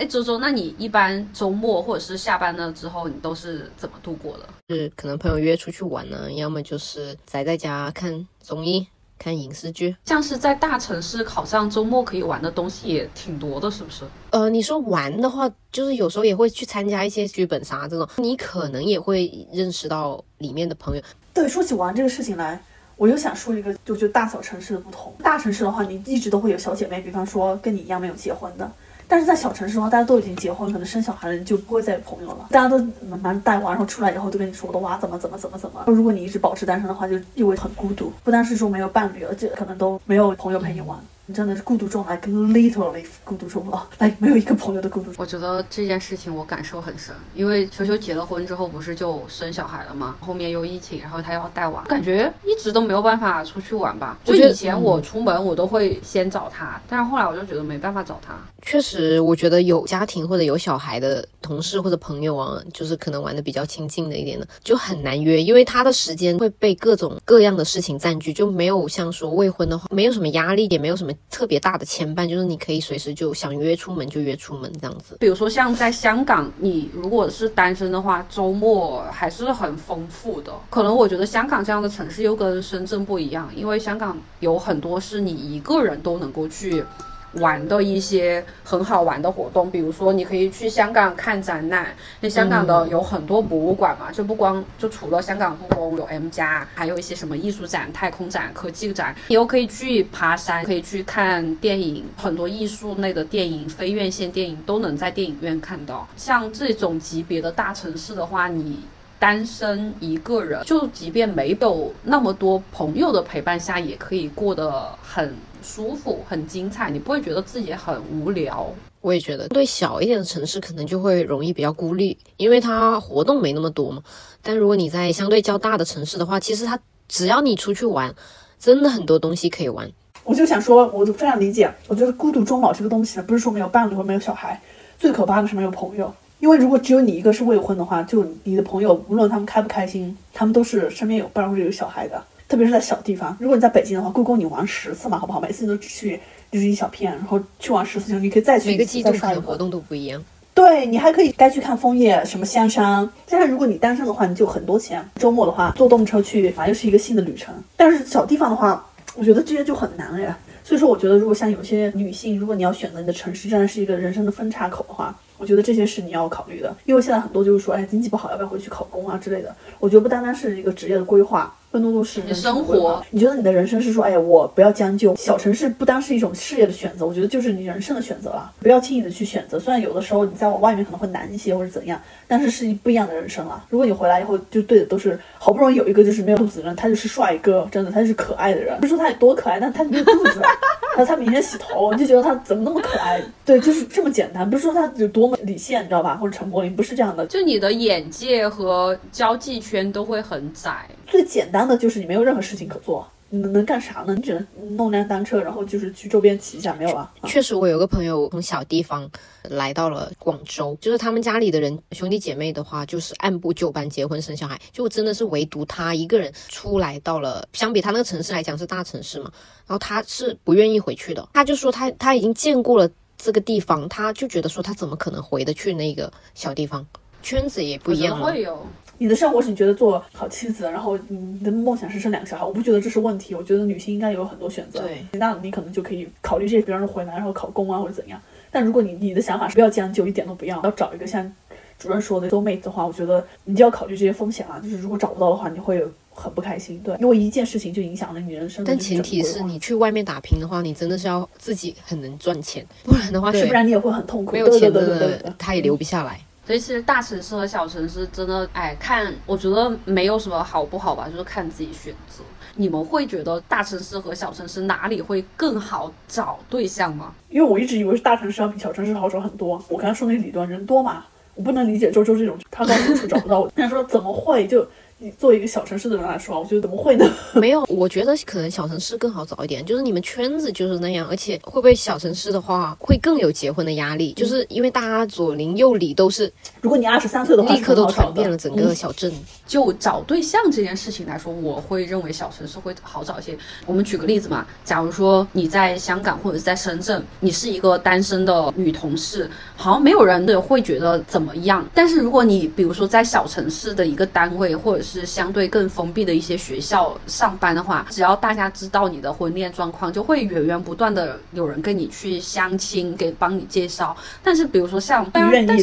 哎，周周，那你一般周末或者是下班了之后，你都是怎么度过的？是可能朋友约出去玩呢，要么就是宅在家看综艺、看影视剧。像是在大城市，好像周末可以玩的东西也挺多的，是不是？呃，你说玩的话，就是有时候也会去参加一些剧本杀这种，你可能也会认识到里面的朋友。对，说起玩这个事情来，我又想说一个，就就大小城市的不同。大城市的话，你一直都会有小姐妹，比方说跟你一样没有结婚的，但是在小城市的话，大家都已经结婚，可能生小孩了，你就不会再有朋友了。大家都慢慢带娃，然后出来以后都跟你说我的娃怎么怎么怎么怎么。如果你一直保持单身的话，就意味很孤独，不单是说没有伴侣而且可能都没有朋友陪你玩。真的是孤独终来，跟 literally 孤独终老，哎，没有一个朋友的孤独。我觉得这件事情我感受很深，因为球球结了婚之后不是就生小孩了吗？后面又疫情，然后他要带娃，感觉一直都没有办法出去玩吧。就以前我出门我都会先找他，但是后来我就觉得没办法找他。确实，我觉得有家庭或者有小孩的同事或者朋友啊，就是可能玩的比较亲近的一点的，就很难约，因为他的时间会被各种各样的事情占据，就没有像说未婚的话，没有什么压力，也没有什么。特别大的牵绊就是你可以随时就想约出门就约出门这样子。比如说像在香港，你如果是单身的话，周末还是很丰富的。可能我觉得香港这样的城市又跟深圳不一样，因为香港有很多是你一个人都能够去。玩的一些很好玩的活动，比如说你可以去香港看展览，那香港的有很多博物馆嘛，就不光就除了香港故宫有 M 加，还有一些什么艺术展、太空展、科技展，你又可以去爬山，可以去看电影，很多艺术类的电影、非院线电影都能在电影院看到。像这种级别的大城市的话，你单身一个人，就即便没有那么多朋友的陪伴下，也可以过得很。舒服，很精彩，你不会觉得自己很无聊。我也觉得，对小一点的城市可能就会容易比较孤立，因为它活动没那么多嘛。但如果你在相对较大的城市的话，其实它只要你出去玩，真的很多东西可以玩。我就想说，我就非常理解。我觉得孤独终老这个东西呢，不是说没有伴侣或没有小孩，最可怕的是没有朋友。因为如果只有你一个是未婚的话，就你的朋友无论他们开不开心，他们都是身边有伴或者有小孩的。特别是在小地方，如果你在北京的话，故宫你玩十次嘛，好不好？每次你都只去就是一小片，然后去玩十次，你可以再去。每个季度的活动都不一样。对你还可以该去看枫叶，什么香山。加上如果你单身的话，你就很多钱。周末的话，坐动车去反正，又是一个新的旅程。但是小地方的话，我觉得这些就很难哎。所以说，我觉得如果像有些女性，如果你要选择你的城市，真的是一个人生的分岔口的话，我觉得这些是你要考虑的。因为现在很多就是说，哎，经济不好，要不要回去考公啊之类的。我觉得不单单是一个职业的规划。更多的是你生活，你觉得你的人生是说，哎呀，我不要将就。小城市不单是一种事业的选择，我觉得就是你人生的选择了。不要轻易的去选择，虽然有的时候你在往外面可能会难一些或者怎样，但是是不一样的人生了。如果你回来以后就对的都是好不容易有一个就是没有肚子的人，他就是帅哥，真的他就是可爱的人。不是说他有多可爱，但他没有肚子，[LAUGHS] 然后他每天洗头，你就觉得他怎么那么可爱？对，就是这么简单。不是说他有多么理性，你知道吧？或者陈柏霖不是这样的，就你的眼界和交际圈都会很窄。最简单的就是你没有任何事情可做，你能干啥呢？你只能弄辆单车，然后就是去周边骑一下，没有了。确实，我有个朋友从小地方来到了广州，就是他们家里的人兄弟姐妹的话，就是按部就班结婚生小孩，就真的是唯独他一个人出来到了，相比他那个城市来讲是大城市嘛，然后他是不愿意回去的，他就说他他已经见过了这个地方，他就觉得说他怎么可能回得去那个小地方，圈子也不一样会有。你的生活是你觉得做好妻子，然后你的梦想是生两个小孩，我不觉得这是问题。我觉得女性应该有很多选择。对，那你可能就可以考虑这些，比方说回来然后考公啊或者怎样。但如果你你的想法是不要将就，一点都不要，要找一个像主任说的 soul mate 的话，我觉得你就要考虑这些风险啊。就是如果找不到的话，你会很不开心。对，因为一件事情就影响了你人生。但前提是你去外面打拼的话，你真的是要自己很能赚钱，不然的话，是不然你也会很痛苦。没有钱的，他也留不下来。所以其实大城市和小城市真的，哎，看我觉得没有什么好不好吧，就是看自己选择。你们会觉得大城市和小城市哪里会更好找对象吗？因为我一直以为是大城市要比小城市好找很多。我刚才说那个理论，人多嘛，我不能理解周周这种他高处找不到。我，[LAUGHS] 他说怎么会就？你作为一个小城市的人来说，我觉得怎么会呢？[LAUGHS] [LAUGHS] 没有，我觉得可能小城市更好找一点，就是你们圈子就是那样，而且会不会小城市的话会更有结婚的压力？就是因为大家左邻右里都是，如果你二十三岁的话，立刻都传遍了整个小镇。就找对象这件事情来说，我会认为小城市会好找一些。我们举个例子嘛，假如说你在香港或者是在深圳，你是一个单身的女同事，好像没有人的会觉得怎么样。但是如果你比如说在小城市的一个单位或者是是相对更封闭的一些学校上班的话，只要大家知道你的婚恋状况，就会源源不断的有人跟你去相亲，给帮你介绍。但是比如说像，但是其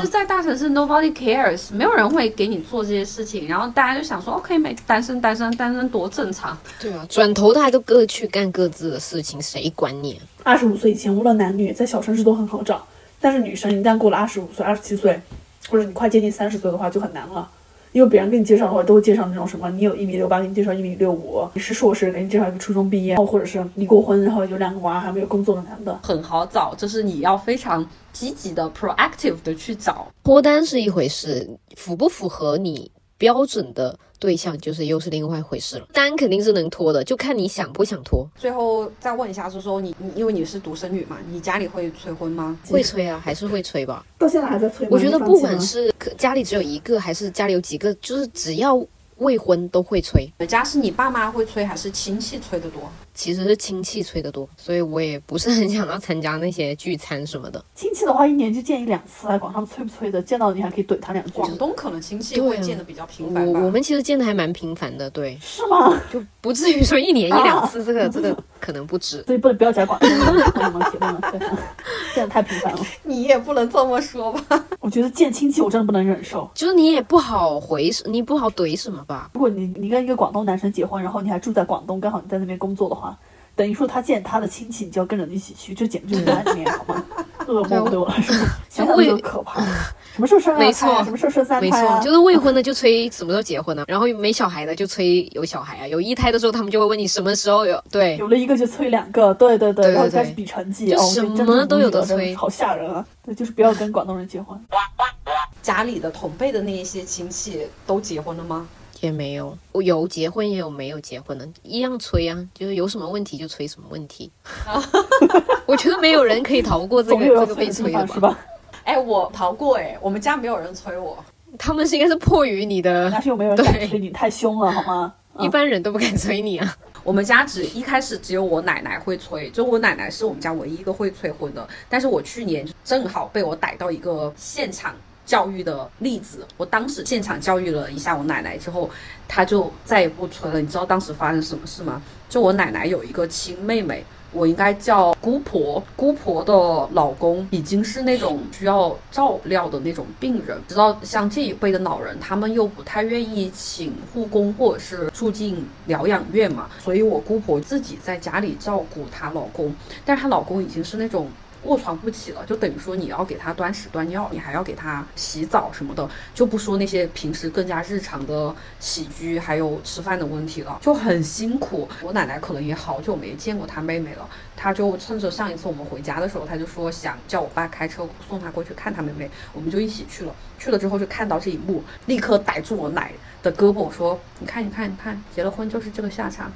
实，在大城市，nobody cares，没有人会给你做这些事情，然后大家就想说，OK，没单身，单身，单身多正常。对啊，转头大家都各去干各自的事情，谁管你啊？二十五岁以前，无论男女，在小城市都很好找。但是女生一旦过了二十五岁、二十七岁，或者你快接近三十岁的话，就很难了。因为别人给你介绍的话，都会介绍那种什么，你有一米六八，给你介绍一米六五；你是硕士，给你介绍一个初中毕业，然后或者是离过婚，然后有两个娃还没有工作的男的。很好找，就是你要非常积极的、proactive 的去找。脱单是一回事，符不符合你标准的对象，就是又是另外一回事了。单肯定是能脱的，就看你想不想脱。最后再问一下，就是说你你因为你是独生女嘛，你家里会催婚吗？会催啊，还是会催吧。到现在还在催？我觉得不管是可家里只有一个，还是家里有几个，就是只要未婚都会催。家是你爸妈会催，还是亲戚催的多？其实是亲戚催的多，所以我也不是很 [LAUGHS] 想要参加那些聚餐什么的。亲戚的话，一年就见一两次，还管他们催不催的，见到你还可以怼他两句，广东可能亲戚会见的比较频繁吧。我我们其实见的还蛮频繁的，对，是吗？就不至于说一年 [LAUGHS] 一两次，这个这个可能不止。所以不能不要讲广东人，朋友们结论了，对，这样太频繁了。[LAUGHS] 你也不能这么说吧？我觉得见亲戚我真的不能忍受。就是你也不好回，你不好怼什么吧？如果你你跟一个广东男生结婚，然后你还住在广东，刚好你在那边工作的话，等于说他见他的亲戚，你就要跟着一起去，这简直就是难里面好吗？噩梦对我来说，[LAUGHS] 想想就可怕。什么时候生二没胎什么时候生三胎啊错，？就是未婚的就催什么时候结婚呢、然后没小孩的就催有小孩啊，有一胎的时候他们就会问你什么时候有。对，有了一个就催两个，对对对，对对然后就开始比成绩，就哦，什么都有的催好吓人啊！对，就是不要跟广东人结婚。家里的同辈的那一些亲戚都结婚了吗？也没有，我有结婚也有没有结婚的，一样催啊，就是有什么问题就催什么问题。[LAUGHS] [LAUGHS] 我觉得没有人可以逃过这个 [LAUGHS] 这个被催的？是吧？哎，我逃过哎，我们家没有人催我。他们是应该是迫于你的但，是又没有人敢对催你，太凶了好吗？一般人都不敢催你啊。我们家只一开始只有我奶奶会催，就我奶奶是我们家唯一一个会催婚的。但是我去年正好被我逮到一个现场教育的例子，我当时现场教育了一下我奶奶之后，她就再也不催了。你知道当时发生什么事吗？就我奶奶有一个亲妹妹。我应该叫姑婆，姑婆的老公已经是那种需要照料的那种病人。知道像这一辈的老人，他们又不太愿意请护工或者是住进疗养院嘛，所以我姑婆自己在家里照顾她老公，但是她老公已经是那种。卧床不起了，就等于说你要给他端屎端尿，你还要给他洗澡什么的，就不说那些平时更加日常的起居还有吃饭的问题了，就很辛苦。我奶奶可能也好久没见过她妹妹了，她就趁着上一次我们回家的时候，她就说想叫我爸开车送她过去看她妹妹，我们就一起去了。去了之后就看到这一幕，立刻逮住我奶的胳膊说：“你看，你看，你看，结了婚就是这个下场。”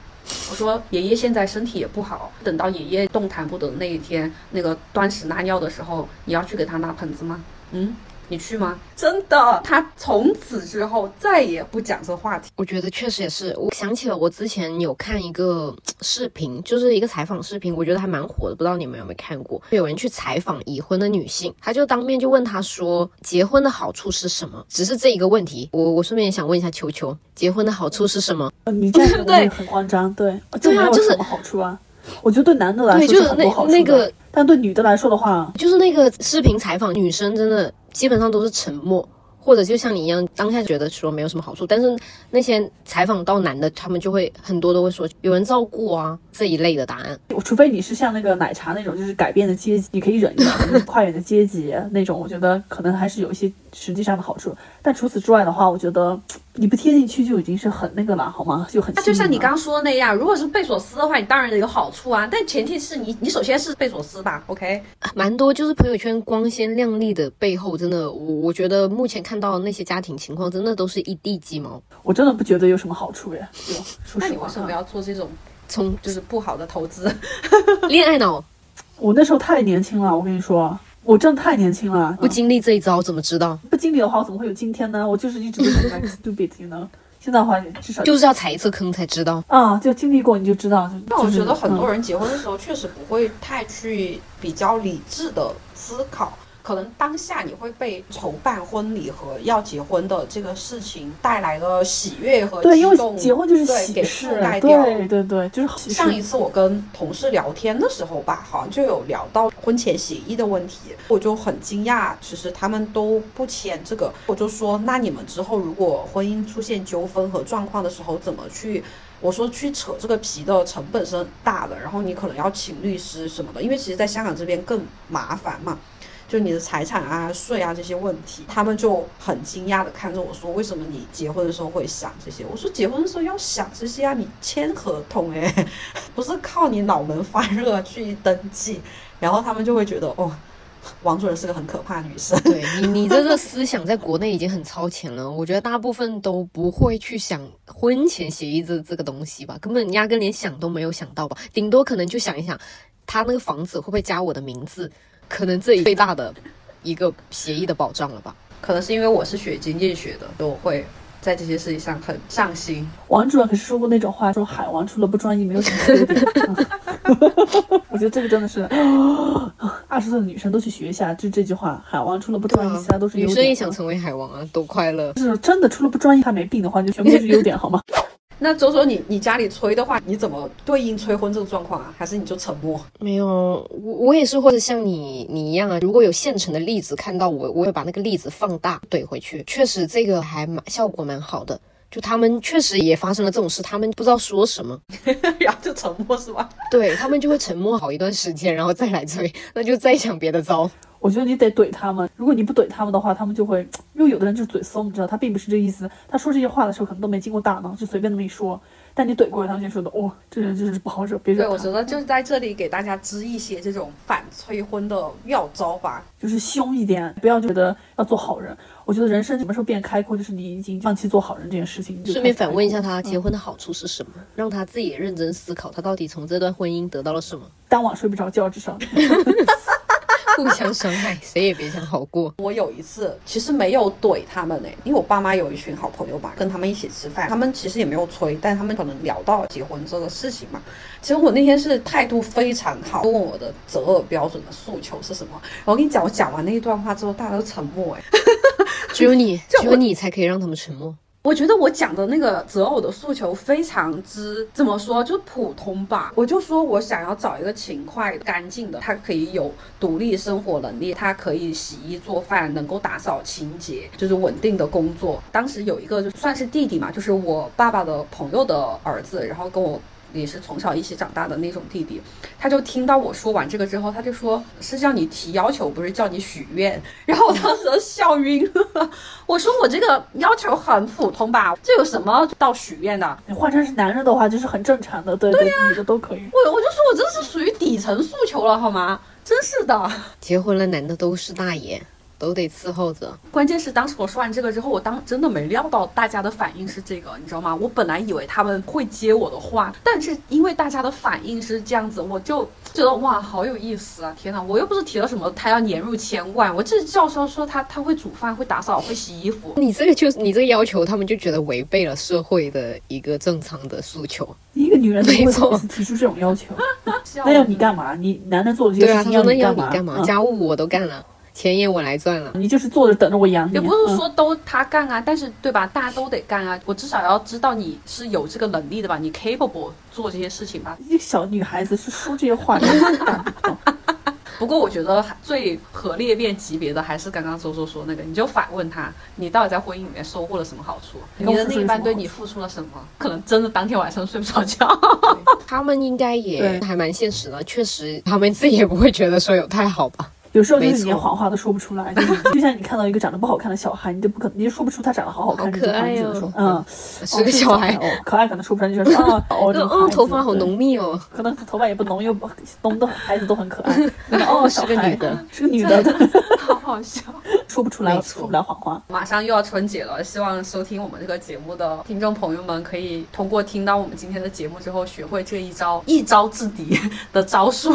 我说爷爷现在身体也不好，等到爷爷动弹不得那一天，那个端屎拉尿的时候，你要去给他拿盆子吗？嗯，你去吗？真的，他从此之后再也不讲这话题。我觉得确实也是，我想起了我之前有看一个视频，就是一个采访视频，我觉得还蛮火的，不知道你们有没有看过？有人去采访已婚的女性，他就当面就问她说，结婚的好处是什么？只是这一个问题，我我顺便也想问一下球球，结婚的好处是什么？呃你这样 [LAUGHS] 对很慌张，对，对啊就是什么好处啊。我觉得对男的来，说就是很多好处的那个但对女的来说的话，就是那个视频采访，女生真的基本上都是沉默，或者就像你一样，当下觉得说没有什么好处，但是那些采访到男的，他们就会很多都会说有人照顾啊这一类的答案。除非你是像那个奶茶那种，就是改变的阶级，你可以忍一忍，跨越的阶级那种，我觉得可能还是有一些实际上的好处。但除此之外的话，我觉得你不贴进去就已经是很那个了，好吗？就很那就像你刚刚说的那样，如果是贝索斯的话，你当然有好处啊，但前提是你你首先是贝索斯吧，OK？蛮多就是朋友圈光鲜亮丽的背后，真的，我我觉得目前看到的那些家庭情况，真的都是一地鸡毛。我真的不觉得有什么好处耶。就说那实话啊，你为什么要做这种从就是不好的投资？[LAUGHS] 恋爱脑我那时候太年轻了，我跟你说，我真的太年轻了。不经历这一遭，怎么知道？不经历的话，我怎么会有今天呢？我就是一直都是 [LAUGHS] like stupid，you know。现在的话，至少就是要踩一次坑才知道。啊，就经历过你就知道。就但我觉得很多人、人结婚的时候确实不会太去比较理智的思考，可可能当下你会被筹办婚礼和要结婚的这个事情带来的喜悦和对，因为激动，结婚就是对给喜事覆盖，掉。对对对，就是上一次我跟同事聊天的时候吧，好像就有聊到婚前协议的问题，我就很惊讶，其实他们都不签这个。我就说，那你们之后如果婚姻出现纠纷和状况的时候，怎么去？我说去扯这个皮的成本是很大的，然后你可能要请律师什么的，因为其实在香港这边更麻烦嘛。就你的财产啊、税啊这些问题，他们就很惊讶的看着我说：“为什么你结婚的时候会想这些？”我说：“结婚的时候要想这些啊，你签合同诶，[LAUGHS] 不是靠你脑门发热去登记。”然后他们就会觉得哦，王主任是个很可怕的女生。对你，你这个 [LAUGHS] 思想在国内已经很超前了。我觉得大部分都不会去想婚前协议这这个东西吧，根本压根连想都没有想到吧。顶多可能就想一想，他那个房子会不会加我的名字，可能这最大的一个协议的保障了吧。可能是因为我是学经济学的，所以我会在这些事情上很上心。王主任可是说过那种话，说海王除了不专一，没有什么优点。[LAUGHS] 我觉得这个真的是 [GASPS] 二十岁的女生都去学一下，就这句话：海王除了不专一，其他都是优点。女生也想成为海王啊，多快乐！就是真的，除了不专一，他没病的话，就全部都是优点，好吗？那周周，你你家里催的话，你怎么对应催婚这个状况啊？还是你就沉默？没有，我我也是，或者像你你一样啊。如果有现成的例子看到我，我会把那个例子放大怼回去。确实，这个还蛮效果蛮好的。就他们确实也发生了这种事，他们不知道说什么，[LAUGHS] 然后就沉默是吧？对他们就会沉默好一段时间，然后再来催，那就再想别的招。我觉得你得怼他们，如果你不怼他们的话，他们就会，因为有的人就是嘴松，你知道，他并不是这意思。他说这些话的时候，可能都没经过大脑，就随便那么一说。但你怼过来，他们就说的，哦，这人真是不好惹，别惹对，我觉得就是在这里给大家支一些这种反催婚的妙招吧。就是凶一点，不要觉得要做好人。我觉得人生什么时候变开阔，就是你已经放弃做好人这件事情。顺便反问一下他，结婚的好处是什么？让他自己也认真思考，他到底从这段婚姻得到了什么？当晚睡不着觉，至少。[LAUGHS] [LAUGHS] 互相伤害，谁也别想好过。我有一次其实没有怼他们呢，因为我爸妈有一群好朋友吧，跟他们一起吃饭，他们其实也没有催，但他们可能聊到结婚这个事情嘛。其实我那天是态度非常好，问我的择偶标准的诉求是什么。我跟你讲，我讲完那一段话之后，大家都沉默哎。只有你，[LAUGHS] 只有你才可以让他们沉默。我觉得我讲的那个择偶的诉求非常之怎么说，就是普通吧。我就说我想要找一个勤快、干净的，他可以有独立生活能力，他可以洗衣做饭，能够打扫清洁，就是稳定的工作。当时有一个就算是弟弟嘛，就是我爸爸的朋友的儿子，然后跟我。也是从小一起长大的那种弟弟，他就听到我说完这个之后，他就说是叫你提要求，不是叫你许愿。然后我当时都笑晕了。[LAUGHS] 我说我这个要求很普通吧，这有什么到许愿的？你换成是男人的话，就是很正常的，对对，女的都可以。我我就说我这是属于底层诉求了，好吗？真是的。结婚了，男的都是大爷，都得伺候着。关键是当时我说完这个之后，我当真的没料到大家的反应是这个，你知道吗？我本来以为他们会接我的话，但是因为大家的反应是这样子，我就觉得哇，好有意思啊！天哪，我又不是提了什么他要年入千万，我这教授说他他会煮饭、会打扫、会洗衣服，[LAUGHS] 你这个就是你这个要求，他们就觉得违背了社会的一个正常的诉求。一个女人都没错提出这种要求，笑 [LAUGHS] 那要你干嘛？你男的做的这些事情他说那要你干你干嘛？嗯家务我都干了，钱也我来赚了。你就是坐着等着我养你。也不是嗯说都他干啊，但是对吧？大家都得干啊，我至少要知道你是有这个能力的吧，你 capable 做这些事情吧。一个小女孩子是说这些话，你真是大不过我觉得最核裂变级别的还是刚刚周周说那个，你就反问他，你到底在婚姻里面收获了什么好处？你的另一半对你付出了什么？可能真的当天晚上睡不着觉。[LAUGHS] 他们应该也还蛮现实的，确实他们自己也不会觉得说有太好吧。有时候就是你连谎话都说不出来，就是 [LAUGHS] 就像你看到一个长得不好看的小孩，你就不可能，你就说不出他长得好好看可爱你只能说哦嗯，是个小孩，哦，可爱可能说不出来，就说啊，哦，这个哦，孩子头发好浓密哦。可能头发也不浓，又不浓的孩子都很可爱。[LAUGHS] 哦，是个女的，是个女的，对 [LAUGHS] 好好笑。说不出来，说不了谎话。马上又要春节了，希望收听我们这个节目的听众朋友们可以通过听到我们今天的节目之后，学会这一招一招制敌的招数。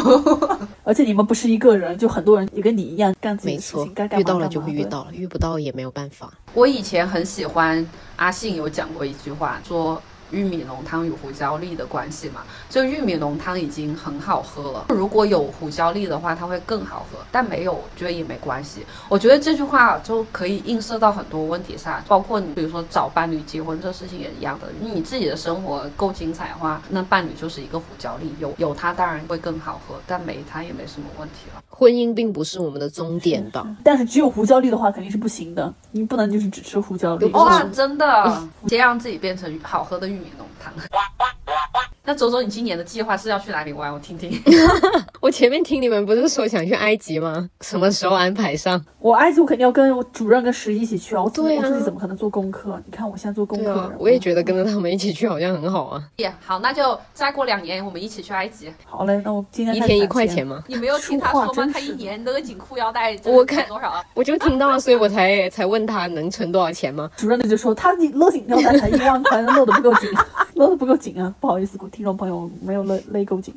而且你们不是一个人，就很多人也跟你一样干自己没错的事情，该，干遇到了就会遇到了，遇不到也没有办法。我以前很喜欢阿信有讲过一句话，说玉米浓汤与胡椒粒的关系嘛。就玉米浓汤已经很好喝了，如果有胡椒粒的话，它会更好喝。但没有，我觉得也没关系。我觉得这句话就可以映射到很多问题上，包括你比如说找伴侣结婚这事情也一样的。你自己的生活够精彩的话，那伴侣就是一个胡椒粒，有有它当然会更好喝，但没它也没什么问题了。婚姻并不是我们的终点吧？但是只有胡椒粒的话肯定是不行的，你不能就是只吃胡椒粒。哇，真的，[LAUGHS] 先让自己变成好喝的玉米浓汤。那周周，你今年的计划是要去哪里玩？我听听。[LAUGHS] 我前面听你们不是说想去埃及吗？什么时候安排上？[LAUGHS] 我埃及我肯定要跟我主任跟十一一起去啊！我自己我自己怎么可能做功课？你看我现在做功课，我也觉得跟着他们一起去好像很好啊。[LAUGHS] 耶，好，那就再过两年我们一起去埃及。好嘞，那我今天一天一块钱吗？你没有听他说吗？他一年勒紧裤腰带我看多少啊？我就听到了，所以我才才问他能存多少钱吗？主任就说他勒紧腰带才一万块，勒的不够紧，勒的不够紧啊！不好意思，听众朋友没。有勒勒够紧。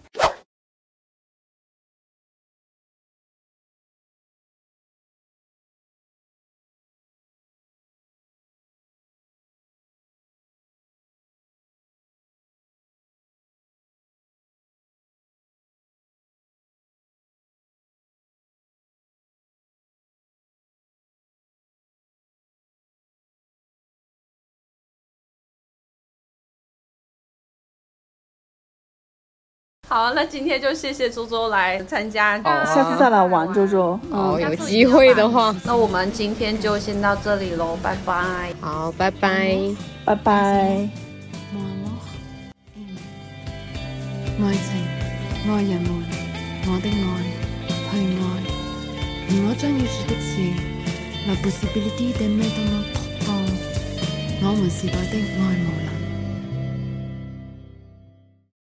好，那今天就谢谢周周来参加，下次再来玩周周。哦，有机会的话，那我们今天就先到这里喽，拜拜。好，拜拜，拜拜。爱情，爱人们，我的爱，去爱。而我将要说的是，la possibilité de me donner 我们时代的爱慕。